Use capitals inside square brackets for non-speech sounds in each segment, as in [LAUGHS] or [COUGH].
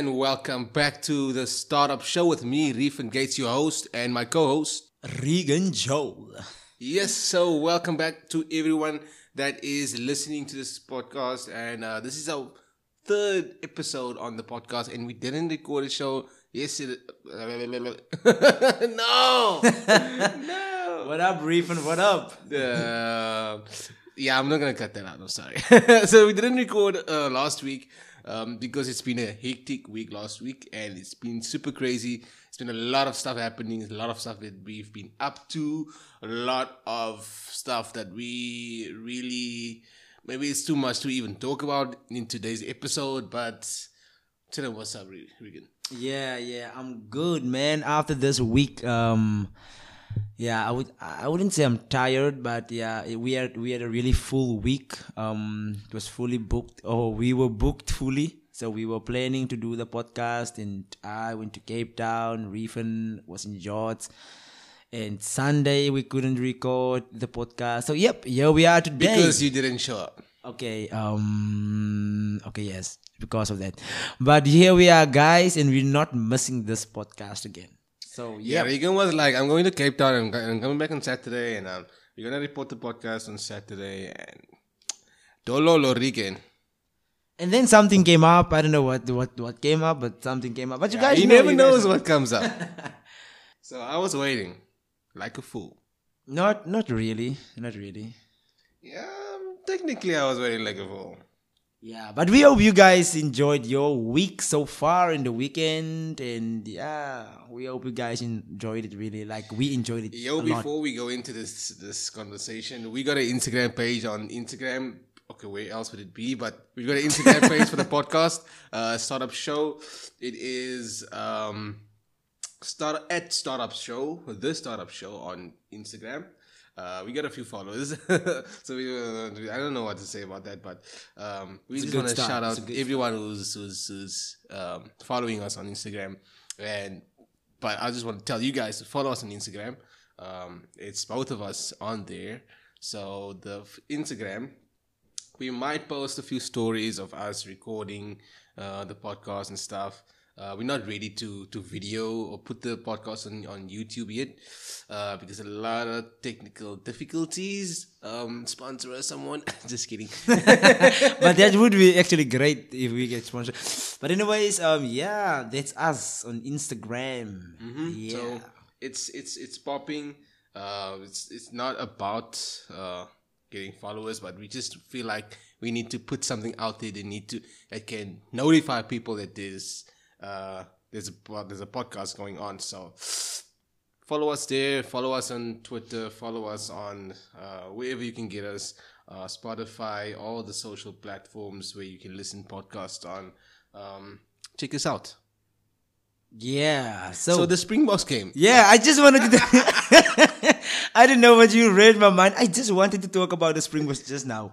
and welcome back to the Startup Show with me, Reefan Gates, your host, and my co-host. Regen Joel. Yes, so welcome back to everyone that is listening to this podcast, and uh, this is our third episode on the podcast, and we didn't record a show yesterday. [LAUGHS] no, [LAUGHS] no. What up, Reef and what up? Uh, yeah, I'm not gonna cut that out. I'm sorry. [LAUGHS] so we didn't record uh, last week um, because it's been a hectic week last week, and it's been super crazy. It's been a lot of stuff happening. A lot of stuff that we've been up to. A lot of stuff that we really maybe it's too much to even talk about in today's episode. But tell them what's up, Regen. Yeah, yeah, I'm good, man. After this week, um, yeah, I would I wouldn't say I'm tired, but yeah, we had we had a really full week. Um, it was fully booked, oh we were booked fully. So we were planning to do the podcast, and I went to Cape Town. Reefan was in George. And Sunday we couldn't record the podcast. So yep, here we are today. Because you didn't show up. Okay. Um. Okay. Yes, because of that. But here we are, guys, and we're not missing this podcast again. So yeah, yeah. Regen was like, "I'm going to Cape Town. I'm, I'm coming back on Saturday, and um, we're gonna report the podcast on Saturday." And Dololo Regen. And then something came up. I don't know what what what came up, but something came up. But you Yeah, guys, he know, never you knows know. what comes up. [LAUGHS] so I was waiting, like a fool. Not not really, not really. Yeah, um, technically I was waiting like a fool. Yeah, but we hope you guys enjoyed your week so far in the weekend, and yeah, we hope you guys enjoyed it really. Like we enjoyed it. Yo, a lot. before we go into this this conversation, we got an Instagram page on Instagram. Okay, where else would it be? But we've got an Instagram page for the [LAUGHS] podcast, uh, Startup Show. It is um, start at Startup Show, the Startup Show on Instagram. Uh, we got a few followers, [LAUGHS] so we, uh, I don't know what to say about that, but um, we It's just want to shout out good everyone who's who's, who's um, following us on Instagram, and but I just want to tell you guys to follow us on Instagram. Um, it's both of us on there. So the f- Instagram, we might post a few stories of us recording uh, the podcast and stuff. Uh, we're not ready to to video or put the podcast on, on YouTube yet uh, because a lot of technical difficulties. Um, sponsor us, someone. [LAUGHS] Just kidding. [LAUGHS] but that would be actually great if we get sponsored. But anyways, um, yeah, that's us on Instagram. Yeah. So it's it's it's popping. Uh, it's it's not about uh, getting followers, but we just feel like we need to put something out there. They need to that can notify people that there's uh, there's a there's a podcast going on. So follow us there. Follow us on Twitter. Follow us on uh, wherever you can get us. Uh, Spotify, all the social platforms where you can listen podcasts on. Um, check us out. yeah. So, So, the Springboks game. yeah, I just wanted to. [LAUGHS] I didn't know what you read my mind. I just wanted to talk about the Springboks just now.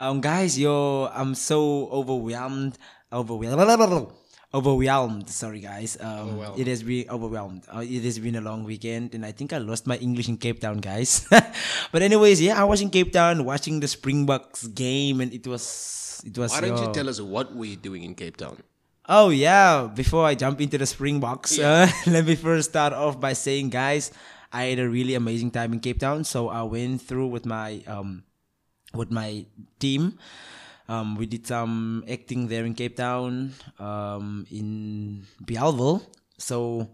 Um, guys, yo, I'm so overwhelmed. Overwhelmed. Overwhelmed. Sorry, guys. Um, it has been overwhelmed. Uh, it has been a long weekend, and I think I lost my English in Cape Town, guys. [LAUGHS] but anyways, yeah, I was in Cape Town watching the Springboks game, and it was it was. Why don't you tell us what we're doing in Cape Town? Oh yeah, before I jump into the Springboks, uh, [LAUGHS] let me first start off by saying, guys, I had a really amazing time in Cape Town. So I went through with my um with my team. Um, we did some acting there in Cape Town, um, in Bellville. So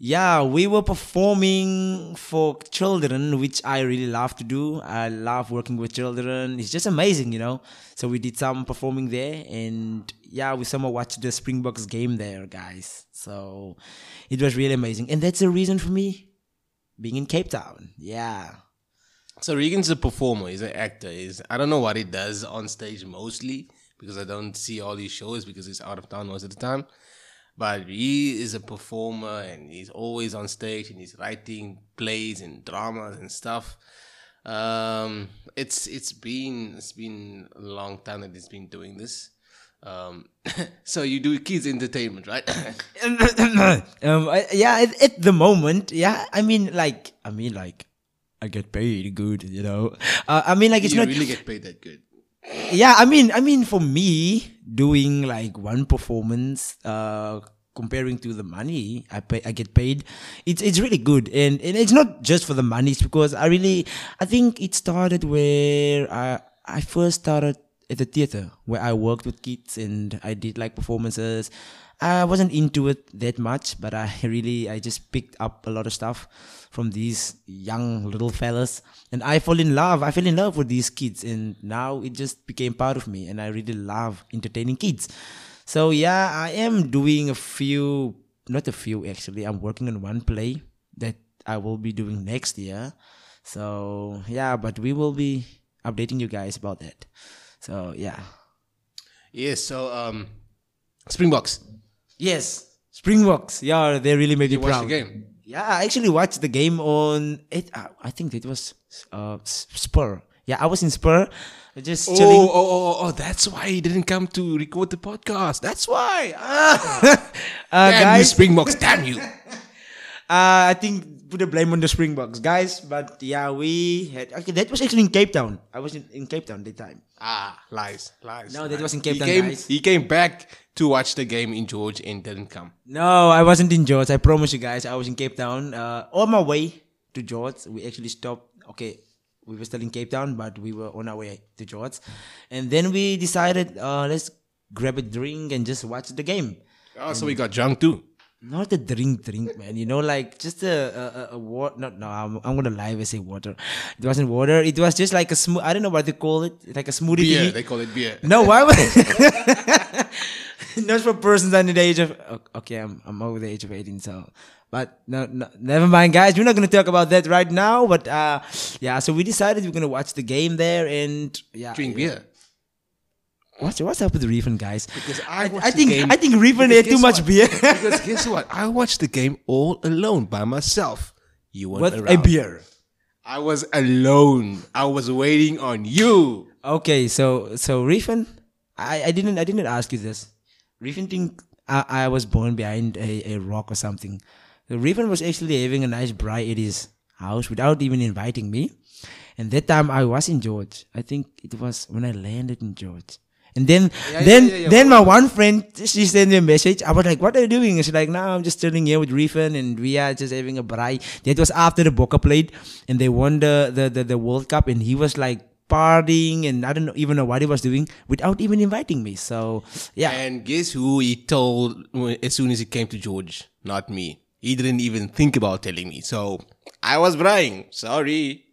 yeah, we were performing for children, which I really love to do. I love working with children. It's just amazing, you know. So we did some performing there, and yeah, we somehow watched the Springboks game there, guys. So it was really amazing, and that's the reason for me being in Cape Town. Yeah. So Regen's a performer. He's an actor. He's I don't know what he does on stage mostly because I don't see all these shows because he's out of town most of the time. But he is a performer and he's always on stage and he's writing plays and dramas and stuff. Um, it's it's been it's been a long time that he's been doing this. Um, [COUGHS] so you do kids entertainment, right? [COUGHS] [COUGHS] um, I, yeah, at, at the moment, yeah. I mean, like, I mean, like, I get paid good, you know. Uh, I mean, like, it's you not. really get paid that good. yeah, I mean, I mean, for me, doing like one performance, uh, comparing to the money I pay, I get paid, it's it's really good, and and it's not just for the money. It's because I really, I think it started where I I first started at the theater where I worked with kids and I did like performances. I wasn't into it that much, but I [LAUGHS] really I just picked up a lot of stuff from these young little fellas, and I fall in love. I fell in love with these kids, and now it just became part of me, and I really love entertaining kids. So yeah, I am doing a few, not a few actually. I'm working on one play that I will be doing next year. So yeah, but we will be updating you guys about that. So yeah. Yes. So um, Springboks. Yes, Springboks. Yeah, they really made You me proud. the game. Yeah, I actually watched the game on it. Uh, I think it was uh, Spur. Yeah, I was in Spur, just Oh, chilling. oh, oh, oh, that's why he didn't come to record the podcast. That's why. Uh, [LAUGHS] Damn you, guys, Springboks. Damn you. [LAUGHS] uh, I think put the blame on the Springboks, guys. But yeah, we had. Okay, that was actually in Cape Town. I was in, in Cape Town that time. Ah, lies, lies. No, that was in Cape he Town, came, guys. He came back to watch the game in George and didn't come. No, I wasn't in George. I promise you guys, I was in Cape Town. Uh, on my way to George, we actually stopped. Okay, we were still in Cape Town, but we were on our way to George, and then we decided, uh, let's grab a drink and just watch the game. Oh, so we got drunk too. Not a drink, drink, man. You know, like just a a, a, a water. Not no, I'm, I'm gonna lie and say water. It wasn't water. It was just like a smooth. I don't know what they call it. Like a smoothie. Beer. They call it beer. No, why would [LAUGHS] not for persons under the age of okay, I'm I'm over the age of eighteen, so but no, no never mind guys, we're not gonna talk about that right now. But uh yeah, so we decided we're gonna watch the game there and yeah Drink beer. What's what's up with Reefan guys? Because I I, I think game- I think because had too much what? beer. because [LAUGHS] guess what? I watched the game all alone by myself. You weren't With a beer. I was alone. I was waiting on you. Okay, so so refund I, I didn't I didn't ask you this. Reefan think I, I was born behind a, a rock or something. Reefan was actually having a nice braai at his house without even inviting me. And that time I was in George. I think it was when I landed in George. And then Yeah, yeah, then yeah, yeah. then my one friend she sent me a message. I was like, What are you doing? And she's like, No, I'm just chilling here with Reefan and we are just having a braai. That was after the Bokke played and they won the, the, the, the World Cup and he was like partying and I don't know, even know what he was doing without even inviting me. So yeah. And guess who he told as soon as he came to George? Not me. He didn't even think about telling me. So I was bragging. Sorry.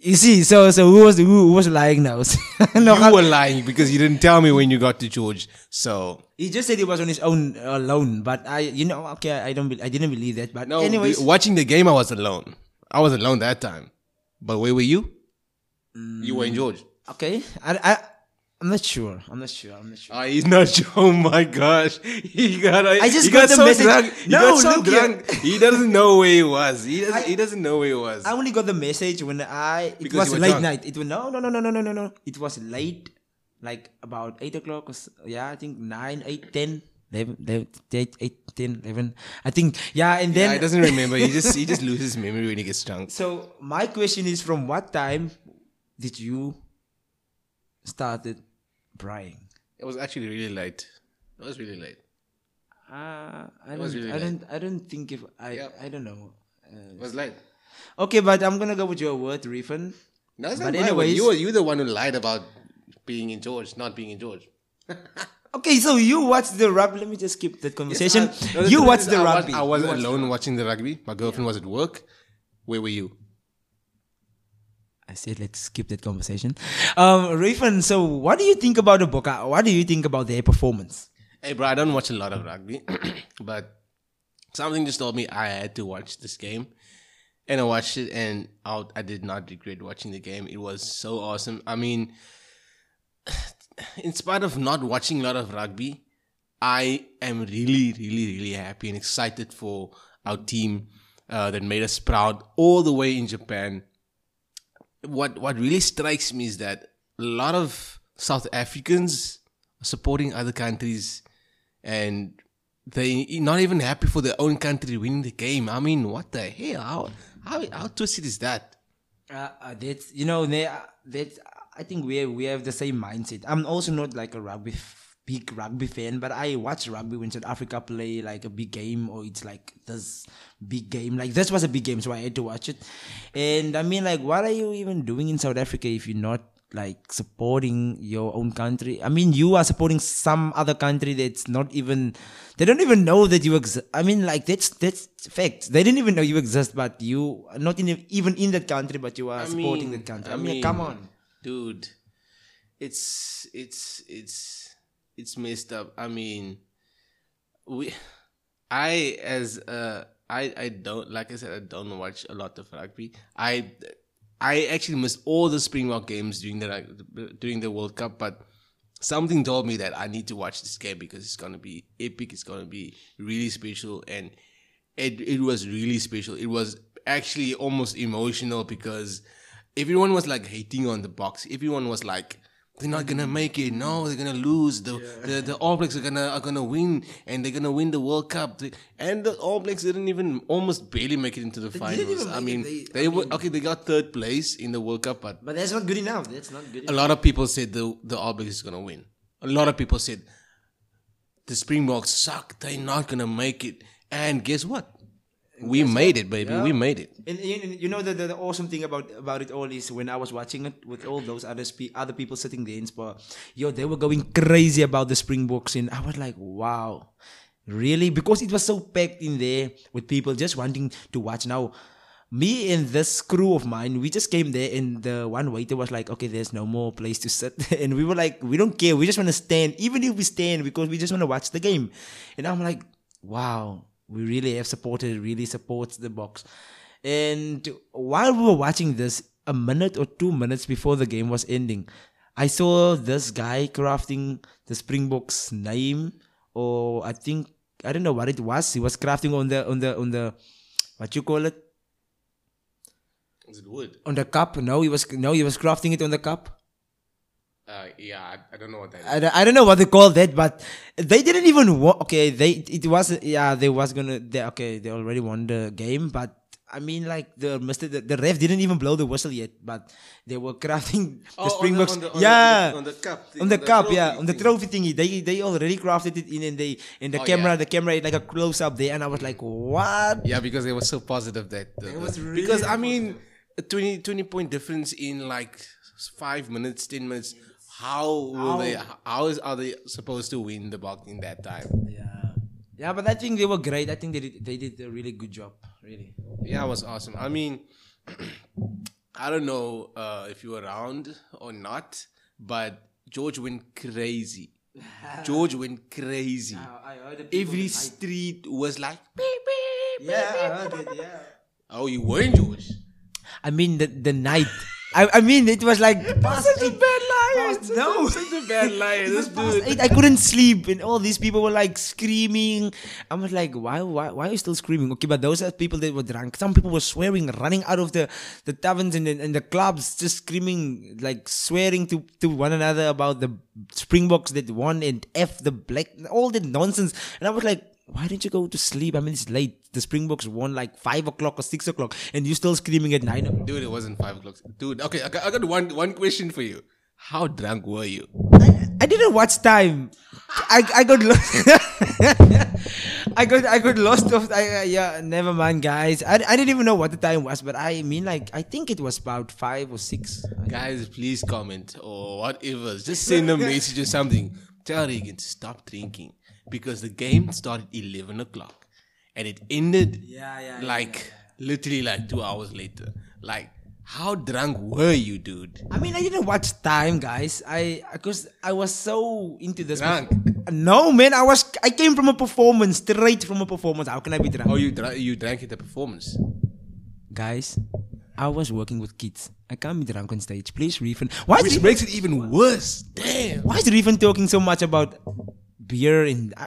You see, so so who was who, who was lying now? [LAUGHS] no, you were lying because you didn't tell me when you got to George. So he just said he was on his own alone. But I, you know, okay, I don't, be, I didn't believe that. But no, anyways, watching the game, I was alone. I was alone that time. But where were you? You were in mm, George. okay, I, I, I'm not sure. I'm not sure. I'm not sure. Ah, he's not [LAUGHS] sure. Oh my gosh, he got. I just he got got, the so message. drunk. He No, got so here. drunk. He doesn't know where he was. He doesn't. I- he doesn't know where he was. I only got the message when I. It Because was late drunk. night. It was no, no, no, no, no, no, no, no. It was late, like about eight o'clock. Or yeah, I think nine, eight, ten. 11, 11, 8, 8, 10, 11. I think, yeah, and then. yeah, he doesn't remember. He just he [LAUGHS] just loses memory when he gets drunk. So my question is, from what time did you started braaiing? It was actually really late. It was really late. Uh, I don't, really I don't, I don't think if I, Yep. I don't know. Uh, It was late. okay, but I'm gonna go with your word, Reefan. No, it's But not anyways- you were you the one who lied about being in George, not being in George. [LAUGHS] Okay, so you watched the rugby. Let me just keep that conversation. No, you watched the I was- rugby. I was You alone watching the rugby. My girlfriend was at work. Where were you? I said let's skip that conversation. Um, Reefan. So, what do you think about the Bokke? What do you think about their performance? Hey, bro, I don't watch a lot of rugby, [CLEARS THROAT] but something just told me I had to watch this game. And I watched it, and I, I did not regret watching the game. It was so awesome. I mean, [SIGHS] in spite of not watching a lot of rugby, I am really, really, really happy and excited for our team uh, that made us proud all the way in Japan. What what really strikes me is that a lot of South Africans are supporting other countries, and they not even happy for their own country winning the game. I mean, what the hell? How how, how twisted is that? Uh, uh, that's you know they, uh, that I think we have, we have the same mindset. I'm also not like a rugby big rugby fan, but I watch rugby when South Africa play like a big game or it's like this big game. Like this was a big game, so I had to watch it. And I mean, like, what are you even doing in South Africa if you're not like supporting your own country? I mean, you are supporting some other country that's not even. They don't even know that you exist. I mean, like that's that's fact. They didn't even know you exist, but you are not in even in that country, but you are supporting that country. I, mean, come on. dude. It's it's it's it's messed up. I mean, we, I as uh, I I don't like I said I don't watch a lot of rugby. I I actually missed all the Springbok games during the during the World Cup, but something told me that I need to watch this game because it's gonna be epic. It's gonna be really special, and it it was really special. It was actually almost emotional because everyone was like hating on the Boks. Everyone was like, "They're not gonna mm. make it. No, they're gonna lose. The the, the All Blacks are gonna are gonna win, and they're gonna win the World Cup." And the All Blacks didn't even almost barely make it into the didn't finals. I mean, it. they, They- I were mean- okay. They got third place in the World Cup, but But that's not good enough. That's not good a enough. lot of people said the the All Blacks is gonna win. A lot of people said the Springboks suck. They're not gonna make it. And guess what? We made it, baby. Yeah. We made it. And, and you know the, the, the awesome thing about about it all is when I was watching it with all those other spe- other people sitting there in Spur, yo, they were going crazy about the Springboks, and I was like, wow, really? Because it was so packed in there with people just wanting to watch. Now, me and this crew of mine, we just came there, and the one waiter was like, okay, there's no more place to sit, [LAUGHS] and we were like, we don't care, we just want to stand, even if we stand, because we just want to watch the game, and I'm like, wow we really have supported really supports the Boks. And while we were watching this a minute or two minutes before the game was ending i saw this guy crafting the springboks name or i think i don't know what it was. He was crafting on the on the on the what you call it? Is it wood? on the cup. No he was no he was crafting it on the cup Uh, yeah, I, I don't know what that is. I don't, I don't know what they call that, but they didn't even wa- okay. They it was yeah they was gonna they, okay they already won the game, but I mean like the Mister the, the ref didn't even blow the whistle yet, but they were [LAUGHS] crafting the Springboks. yeah, on the, cup, on the cup, yeah, on the trophy thingy. They they already crafted it in and they in the Oh, camera. yeah. The camera had like a close up there, and I was like, what? Yeah, because they were so positive that the, It was really because I mean, a 20, 20 point difference in like five minutes, ten minutes. How will How- they? How is are they supposed to win the ball in that time? Yeah, yeah, but I think they were great. I think they did they did a really good job. Really. Yeah, it was awesome. I mean, [CLEARS THROAT] I don't know uh, if you were around or not, but George went crazy. [LAUGHS] George went crazy. I heard Every street was like, beep, [LAUGHS] beep. Yeah, I heard it. Yeah. oh, you weren't George. I mean the the night. I, I mean it was like past Such a eight. Bad liar. Past- no, such a bad liar. This [LAUGHS] dude. eight. I couldn't sleep, and all these people were like screaming. I was like, why, why, why are you still screaming? Okay, but those are people that were drunk. Some people were swearing, running out of the the taverns and the, and the clubs, just screaming, like swearing to to one another about the Springboks that won and f the black, all that nonsense. And I was like. Why didn't you go to sleep? I mean, it's late. The Springboks won like five o'clock or six o'clock, and you're still screaming at nine o'clock. Dude, it wasn't five o'clock. Dude, okay, I got one one question for you. How drunk were you? I, I didn't watch time. I I got lost. [LAUGHS] I got I got lost of I, uh, yeah. Never mind, guys. I, I didn't even know what the time was, but I mean like I think it was about five or six. Guys, please comment or whatever. Just send a message or something. Tell Regen to stop drinking because the game started eleven o'clock and it ended Yeah, yeah, yeah, like literally like two hours later. Like, how drunk were you, dude? I mean I didn't watch time, guys. I because I was so into this. Drunk. No man, I was I came from a performance straight from a performance. How can I be drunk? Oh, you dra- you drank at the performance. Guys, I was working with kids. I can't be drunk on stage. Please Reefan. Why is Which Revan- makes it even worse. Damn. why is Revan talking so much about beer and uh,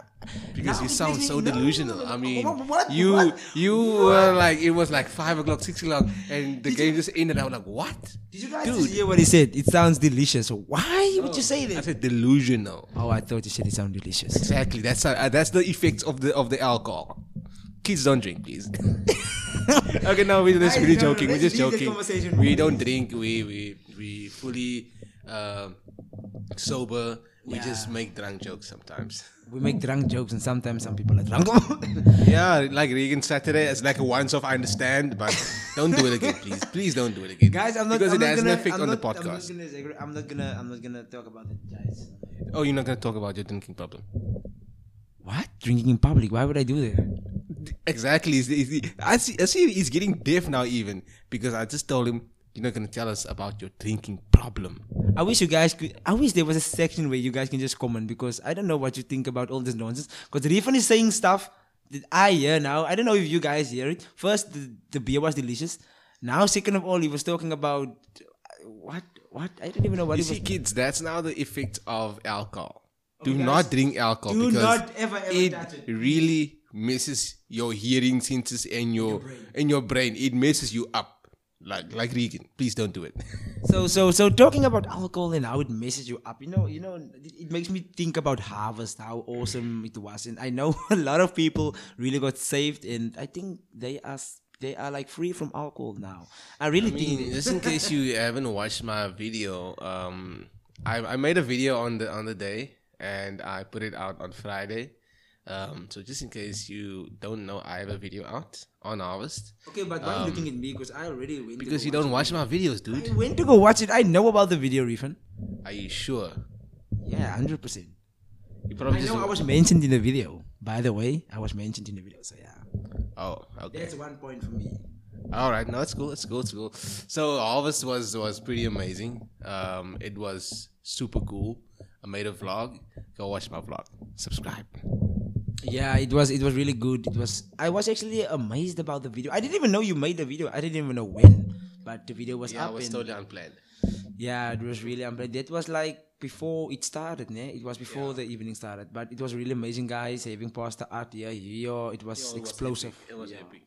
Because Now you sound so no, delusional. I mean, what- what- you what- you were like it was like five o'clock, six o'clock, and the game just ended. I was like, what? Did you guys Dude. hear what he said? It sounds delicious. Why would you say that?" I said delusional. Oh, I thought you said it sounded delicious. Exactly. That's uh, that's the effects of the of the alcohol. Kids don't drink, please. okay, no, we're just really no, no, joking. We're just joking. We don't drink. We we we fully uh, sober. We Yeah. just make drunk jokes sometimes. We make [LAUGHS] drunk jokes, and sometimes some people are drunk. [LAUGHS] yeah, like Regen Saturday, it's like a once off. I understand, but don't do it again, please. Please don't do it again, guys, I'm not. because I'm it not has gonna, an effect I'm on not, the I'm not podcast. gonna. I'm not gonna. I'm not gonna talk about it, guys. Oh, you're not gonna talk about your drinking problem. What? Drinking in public? Why would I do that? Exactly. I see. I see. He's getting deaf now, even because I just told him you're not gonna tell us about your drinking problem. I wish you guys could. I wish there was a section where you guys can just comment because I don't know what you think about all this nonsense. Because Refan is saying stuff that I hear now. I don't know if you guys hear it. First, the, the beer was delicious. Now, second of all, he was talking about what? What? I don't even know what You he see, was. kids, that's now the effect of alcohol. Do Okay, not guys, drink alcohol do because not ever, ever it touch it. really messes your hearing senses and your and your brain. It messes you up. Like like Regen, please don't do it. [LAUGHS] So, so, so talking about alcohol and how it messes you up, you know, you know, it, it makes me think about Harvest, how awesome it was, and I know [LAUGHS] a lot of people really got saved, and I think they are they are like free from alcohol now. I really I mean, think. just in case you haven't watched my video, um, I, I made a video on the on the day and I put it out on Friday. Um, so just in case you don't know, I have a video out on Harvest Okay, but why are you looking at me? Because I already went. um, because to you don't watch my videos, dude. I went to go watch it. I know about the video, Refan. Are you sure? Yeah, hundred percent. You probably I just know I was mentioned in the video. By the way, I was mentioned in the video. So yeah, Oh, okay. that's one point for me. All right, no, it's cool. It's cool. It's cool. So Harvest was was pretty amazing. Um, it was super cool. I made a vlog. Go watch my vlog. Subscribe. Yeah, it was it was really good. It was I was actually amazed about the video. I didn't even know you made the video. I didn't even know when, but the video was Yeah, up. it was totally unplanned. yeah, it was really unplanned. That was like before it started, ne? It was before the evening started, but it was really amazing, guys. Having Pastor Art here, here, it was explosive. It was Yeah. epic.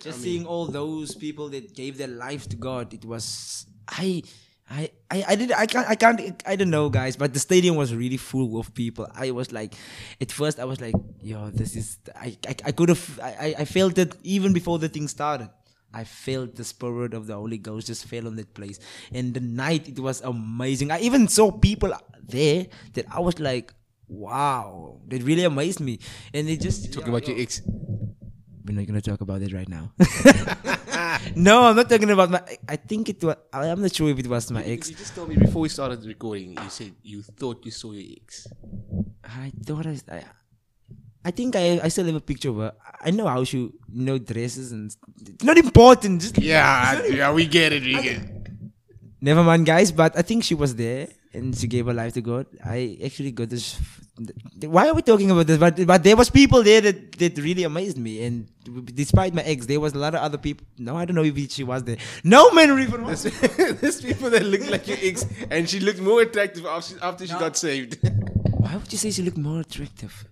Just seeing all those people that gave their lives to God, it was I. I, I, I did I can't I can't I don't know guys but the stadium was really full of people. I was like at first I was like yo this is I I, I could have I, I- felt it even before the thing started. I felt the spirit of the Holy Ghost just fell on that place. And the night it was amazing. I even saw people there that I was like wow that really amazed me. And it just Talking about your ex. we're not gonna talk about it right now. [LAUGHS] [LAUGHS] no, I'm not talking about my. I think it was. I'm not sure if it was my ex. You just told me before we started recording. You said you thought you saw your ex. I thought I. I, I think I, I still have a picture of her. I know how she, you know, dresses and it's not important. Just Yeah, [LAUGHS] yeah, we get it. We get it. never mind, guys. But I think she was there and she gave her life to God. I actually got this. Why are we talking about this? But but there was people there that that really amazed me. And despite my ex, there was a lot of other people. No, I don't know if she was there. No man, even was. [LAUGHS] There's people that look like your ex, and she looked more attractive after, after she got saved. Why would you say she looked more attractive?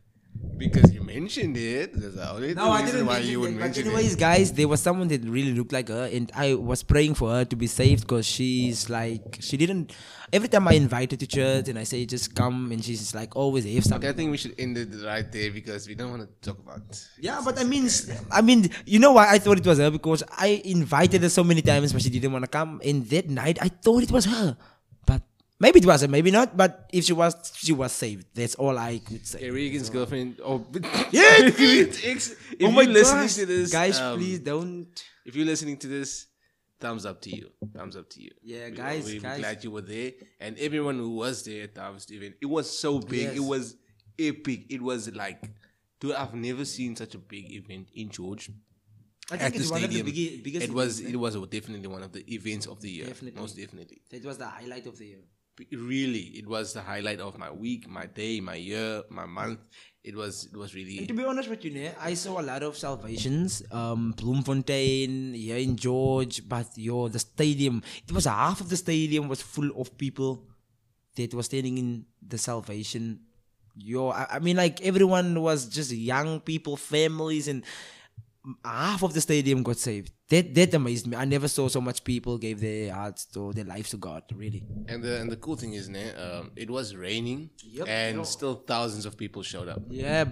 Because you mentioned it. That's the only No, I didn't why you would. But mention anyways, it. guys, there was someone that really looked like her, and I was praying for her to be saved because she's like she didn't. Every time I invite her to church and I say just come, and she's like always have Okay. I think we should end it right there because we don't want to talk about. Yeah, but I mean, I mean, you know why I thought it was her because I invited her so many times, but she didn't want to come. And that night, I thought it was her, but maybe it wasn't, maybe not. But if she was, she was saved. That's all I could say. Okay, Regen's girlfriend. Oh, [LAUGHS] Yeah, it's ex. If oh my you're listening gosh. to this, guys, um, please don't. If you're listening to this, thumbs up to you. Thumbs up to you. Yeah, We- guys, we're guys. glad you were there, and everyone who was there at the Harvest event. It was so big. Yes. It was epic. It was like, dude, I've never seen such a big event in George. I think it's one of the biggest. it was. events, It was definitely one of the events of the year. Definitely. Most definitely. It was the highlight of the year. Really, it was the highlight of my week, my day, my year, my month. It was. It was really. And to be honest with you, ne, I saw a lot of salvations. Um, Bloemfontein, here in George, but yo, the stadium. It was half of the stadium was full of people that was standing in the salvation. Yo, I, I mean, like everyone was just young people, families, and half of the stadium got saved. That that amazed me. I never saw so much people gave their hearts to their lives to God. Really. And the and the cool thing is, ne, um, it was raining, Yep. and still thousands of people showed up. Yeah,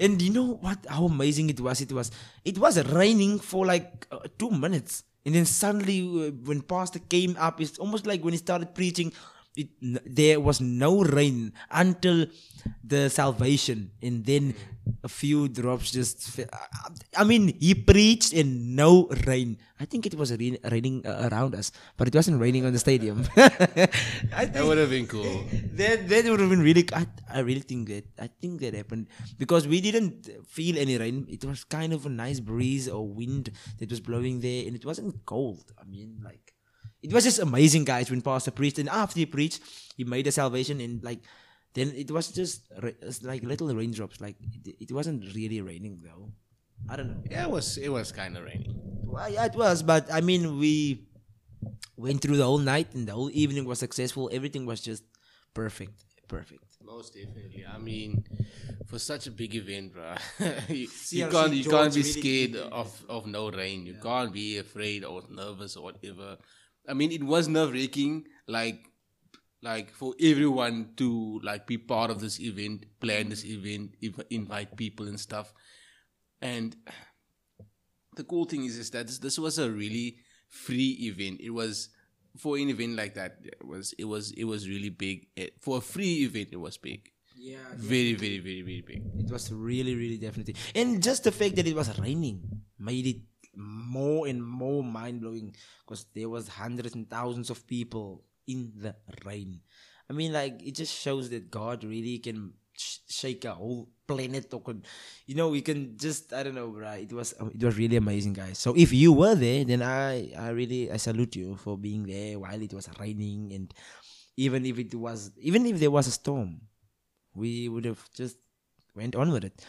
and you know what? How amazing it was! It was it was raining for like uh, two minutes, and then suddenly uh, when Pastor came up, it's almost like when he started preaching, it there was no rain until the salvation and then a few drops just i mean he preached in no rain. I think it was rain, raining uh, around us but it wasn't raining on the stadium. [LAUGHS] I That would have been cool. that that would have been really I, I really think that I think that happened. Because we didn't feel any rain. It was kind of a nice breeze or wind that was blowing there and it wasn't cold. I mean like it was just amazing guys when pastor preached and after he preached he made a salvation and like then it was just ra- like little raindrops like it, it wasn't really raining though I don't know Yeah, it was it was kind of raining. well, yeah, it was, but I mean, we went through the whole night and the whole evening was successful. Everything was just perfect, perfect. Most definitely. I mean, for such a big event, bro, [LAUGHS] you, you can't you George can't be scared of of no rain. You can't be afraid or nervous or whatever. I mean, it was nerve wracking, like like for everyone to like be part of this event, plan this event, inv- invite people and stuff. And the cool thing is, is that this, this was a really free event. It was for an event like that. It was it was it was really big. It, for a free event, it was big. Yeah, Very very very very big. it was really, really definitely, and just the fact that it was raining made it more and more mind blowing because there was hundreds and thousands of people in the rain. I mean, like it just shows that God really can sh- shake a whole planet or could, you know, we can just I don't know, right? It was it was really amazing, guys. So if you were there, then I I really I salute you for being there while it was raining and even if it was even if there was a storm, we would have just went on with it.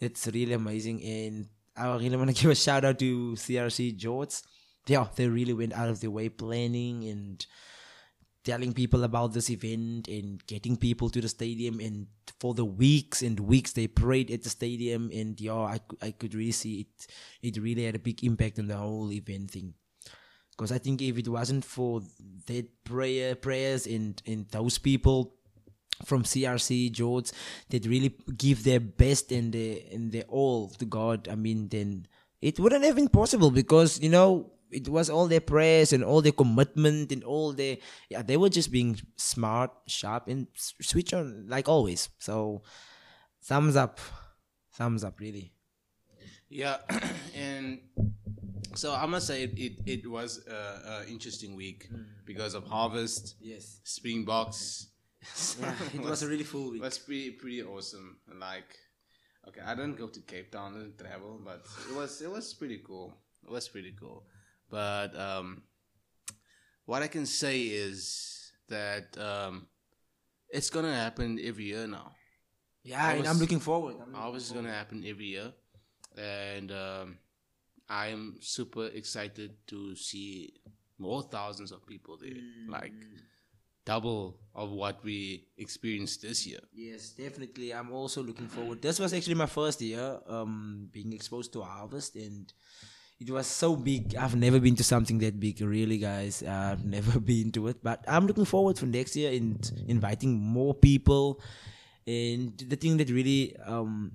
It's really amazing, and I really want to give a shout out to CRC George. Yeah, they really went out of their way planning and telling people about this event and getting people to the stadium. And for the weeks and weeks they prayed at the stadium, and yeah, I I could really see it. It really had a big impact on the whole event thing. Because I think if it wasn't for that prayer prayers and and those people from CRC George that really give their best and their and their all to God, I mean, then it wouldn't have been possible because you know it was all their prayers and all their commitment and all their yeah they were just being smart, sharp, and switch on like always. So thumbs up, thumbs up, really. Yeah, [CLEARS THROAT] and so I must say it it, it was a, a interesting week mm. because of harvest, Yes, [LAUGHS] Yeah, it was a really full week. was pretty pretty awesome. Like, okay, I didn't go to Cape Town and travel, but it was it was pretty cool. It was pretty cool. But um, what I can say is that um, it's gonna happen every year now. Yeah, I and was- I'm looking forward. I'm Harvest is gonna happen every year, and um, I'm super excited to see more thousands of people there, like double of what we experienced this year. Yes, definitely. I'm also looking forward. This was actually my first year um being exposed to harvest and it was so big. I've never been to something that big, really, guys. I've [LAUGHS] never been to it, but I'm looking forward for next year and inviting more people. And the thing that really um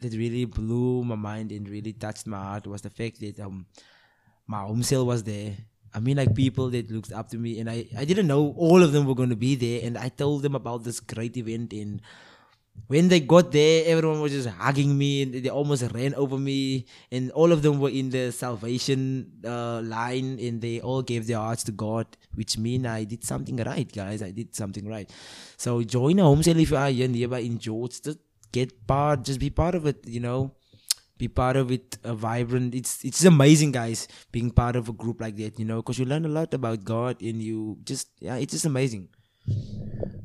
that really blew my mind and really touched my heart was the fact that um my home cell was there. I mean, like people that looked up to me, and I, I didn't know all of them were going to be there. And I told them about this great event. And when they got there, everyone was just hugging me, and they almost ran over me. And all of them were in the salvation uh, line, and they all gave their hearts to God, which mean I did something right, guys. I did something right. So join a home cell if you are here nearby in George. Just get part, just be part of it. You know be part of it a vibrant it's it's amazing guys being part of a group like that you know because you learn a lot about god and you just yeah it's just amazing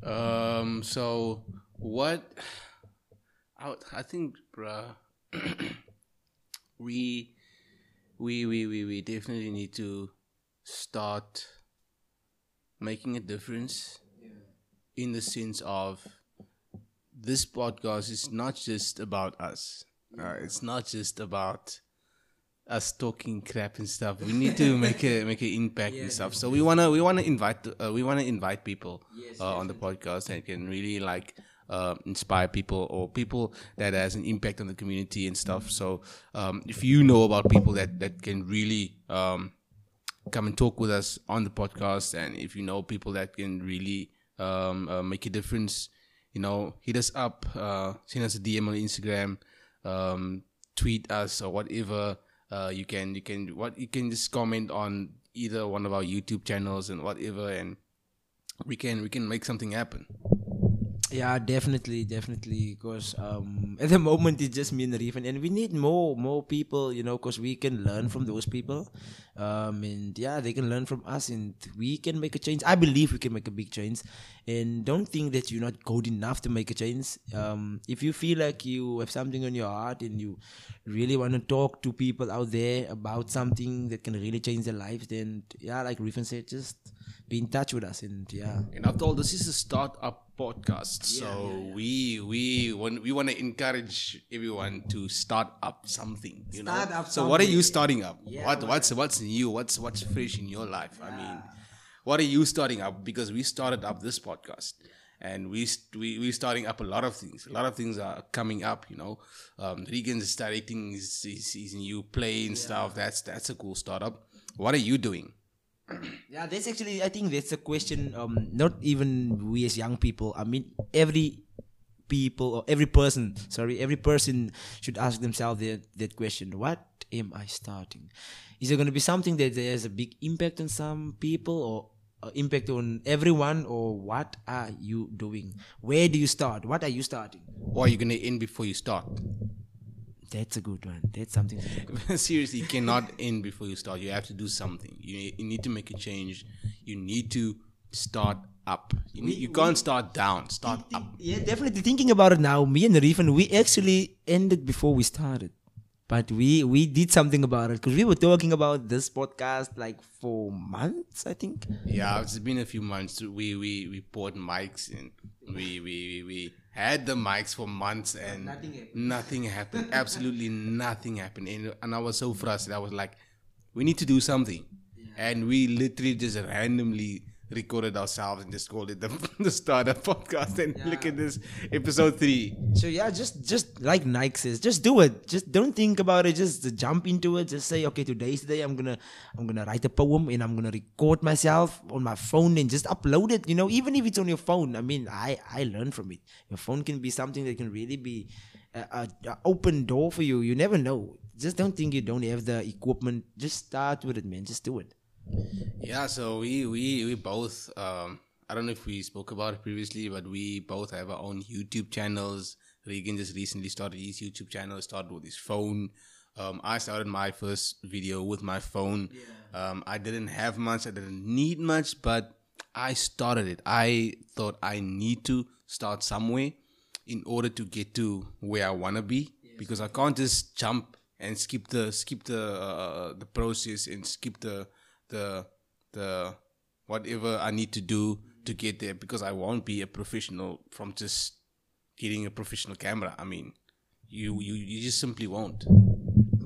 Um. So what? I I think, bruh, [CLEARS THROAT] we we we we we definitely need to start making a difference yeah. in the sense of this podcast is not just about us. Uh, it's not just about us talking crap and stuff. We need to [LAUGHS] make a make an impact and stuff. So we wanna we wanna invite uh, we wanna invite people uh, on the podcast that can really like uh, inspire people or people that has an impact on the community and stuff. So um, if you know about people that that can really um, come and talk with us on the podcast, and if you know people that can really um, uh, make a difference, you know, hit us up, uh, send us a DM on Instagram, um, tweet us or whatever. Uh, you can you can what you can just comment on either one of our YouTube channels and whatever, and we can we can make something happen. Yeah, definitely, definitely. Because um, at the moment it's just me and Reefan, and we need more, more people. You know, because we can learn from those people, um, and yeah, they can learn from us, and we can make a change. I believe we can make a big change, and don't think that you're not good enough to make a change. Um, if you feel like you have something on your heart and you really want to talk to people out there about something that can really change their lives, then yeah, like Reefan said, just be in touch with us, and yeah. And after all, this is a startup podcast, so we we want we want to encourage everyone to start up something. You Start know. up so what are you starting up? Yeah, what what's what's new? What's what's fresh in your life? I mean, what are you starting up? Because we started up this podcast. And we st- we we starting up a lot of things. A lot of things are coming up. You know, um, Regen's directing his, his, his new play and stuff. That's that's a cool startup. What are you doing? [CLEARS THROAT] Yeah, that's actually I think that's a question. Um, not even we as young people. I mean, every people or every person. Sorry, every person should ask themselves that that question. What am I starting? Is it going to be something that has a big impact on some people or uh, impact on everyone, or what are you doing? Where do you start? What are you starting? Or are you gonna end before you start? That's a good one. That's something. [LAUGHS] Seriously, you cannot end before you start. You have to do something. You, you need to make a change. You need to start up. You, need, you can't start down. Start up. Yeah, definitely. Thinking about it now, me and Reefan, we actually ended before we started. But we we did something about it because we were talking about this podcast like for months, I think. Yeah, it's been a few months. We we we bought mics and we we we, we had the mics for months and Nothing happened. nothing happened. [LAUGHS] Absolutely nothing happened. And, and I was so frustrated. I was like, we need to do something. And we literally just randomly recorded ourselves and just called it the, [LAUGHS] the startup podcast. And look at this episode three. So yeah, just just like Nike says, just do it. Just don't think about it. Just jump into it. Just say, okay, today's the day. I'm gonna I'm gonna write a poem and I'm gonna record myself on my phone and just upload it. You know, even if it's on your phone. I mean, I I learned from it. Your phone can be something that can really be a, a, a open door for you. You never know. Just don't think you don't have the equipment. Just start with it, man. Just do it. Yeah, so we we we both um I don't know if we spoke about it previously, but we both have our own YouTube channels. Regen just recently started his YouTube channel, started with his phone. Um, I started my first video with my phone. Um, I didn't have much, I didn't need much, but I started it. I thought I need to start somewhere in order to get to where I want to be because I can't just jump and skip the skip the uh, the process and skip the the the whatever I need to do to get there because I won't be a professional from just getting a professional camera. I mean, you you you just simply won't.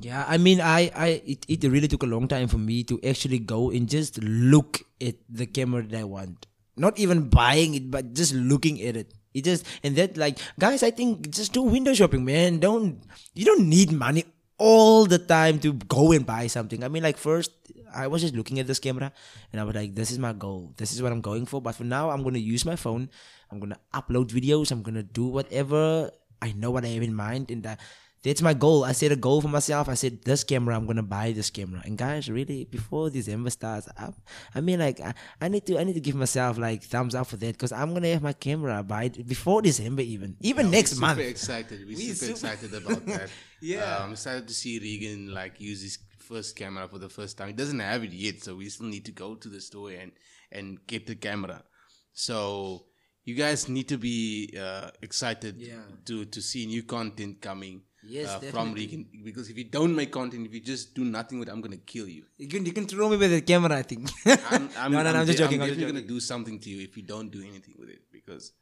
Yeah, I mean, I, I, it, it really took a long time for me to actually go and just look at the camera that I want. Not even buying it, but just looking at it. It just, and that like, guys, I think just do window shopping, man. Don't, you don't need money all the time to go and buy something. I mean, like first, I was just looking at this camera and I was like, this is my goal. This is what I'm going for. But for now, I'm going to use my phone. I'm going to upload videos. I'm going to do whatever I know what I have in mind. And that, that's my goal. I set a goal for myself. I said, this camera, I'm gonna buy this camera. And guys, really, before December starts, I, I mean, like, I, I need to, I need to give myself like thumbs up for that because I'm gonna have my camera by before December, even, even next We're month. Super excited. We're We super, super- excited about that. [LAUGHS] Yeah. Um, I'm excited to see Regen like use his first camera for the first time. He doesn't have it yet, so we still need to go to the store and and get the camera. So you guys need to be uh, excited Yeah. to to see new content coming. Yes, uh, from. Regen because if you don't make content, if you just do nothing with, it, I'm gonna kill you. You can, you can throw me with the camera, I think. I'm, I'm, [LAUGHS] no, no, no, I'm just de- joking. I'm I'm just definitely gonna do something to you if you don't do anything with it because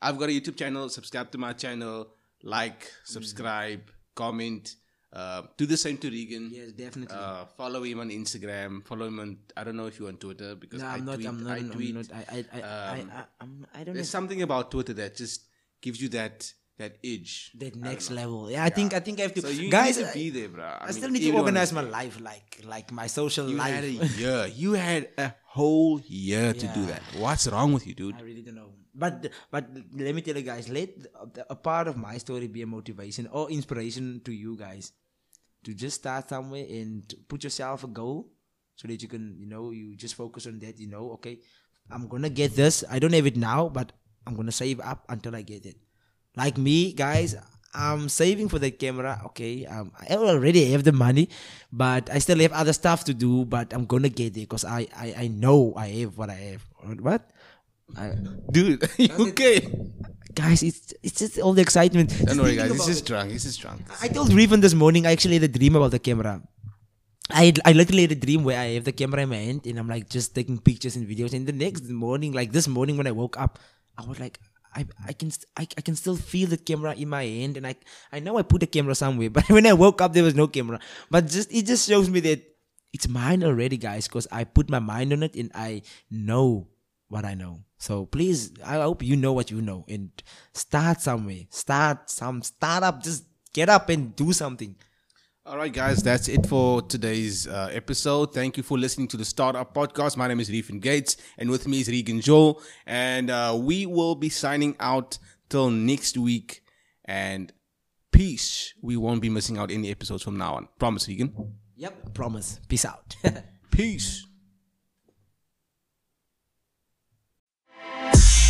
I've got a YouTube channel. Subscribe to my channel, like, subscribe, comment. Uh, do the same to Regen. Yes, definitely. Uh, follow him on Instagram. Follow him on. I don't know if you're on Twitter because no, I I'm not, tweet. I'm not, I I'm not, I, I, I, I, Um, I, I'm, I don't know. There's something about Twitter that just gives you that that edge. that next level. Yeah, I think I think I have to. So you guys, need to I- be there, bro. I, I mean, still need to organize my life, like like my social You life. had a year. [LAUGHS] You had a whole year to do that. What's wrong with you, dude? I really don't know. But but let me tell you guys, let a part of my story be a motivation or inspiration to you guys to just start somewhere and put yourself a goal so that you can you know you just focus on that. You know, okay, I'm gonna get this. I don't have it now, but I'm gonna save up until I get it. Like me, guys. I'm saving for that camera. Okay, um, I already have the money, but I still have other stuff to do. But I'm gonna get it because I, I I know I have what I have. What? I, Dude, [LAUGHS] you okay? Guys, it's it's just all the excitement. Don't worry, guys. He's just it. drunk. He's just drunk. I told Reefan this morning. I actually had a dream about the camera. I I literally had a dream where I have the camera in my hand and I'm like just taking pictures and videos. And the next morning, like this morning when I woke up, I was like, I I can I, I can still feel the camera in my hand, and I I know I put the camera somewhere, [LAUGHS] but when I woke up there was no camera. But just it just shows me that it's mine already, guys, because I put my mind on it and I know what I know. So please, I hope you know what you know and start somewhere. Start some start up. Just get up and do something. All right, guys, that's it for today's uh, episode. Thank you for listening to the Startup Podcast. My name is Reefan Gates, and with me is Regen Joel. And uh, we will be signing out till next week. And peace. We won't be missing out any episodes from now on. Promise, Regen. Yep. Promise. Peace out. [LAUGHS] Peace. Yeah.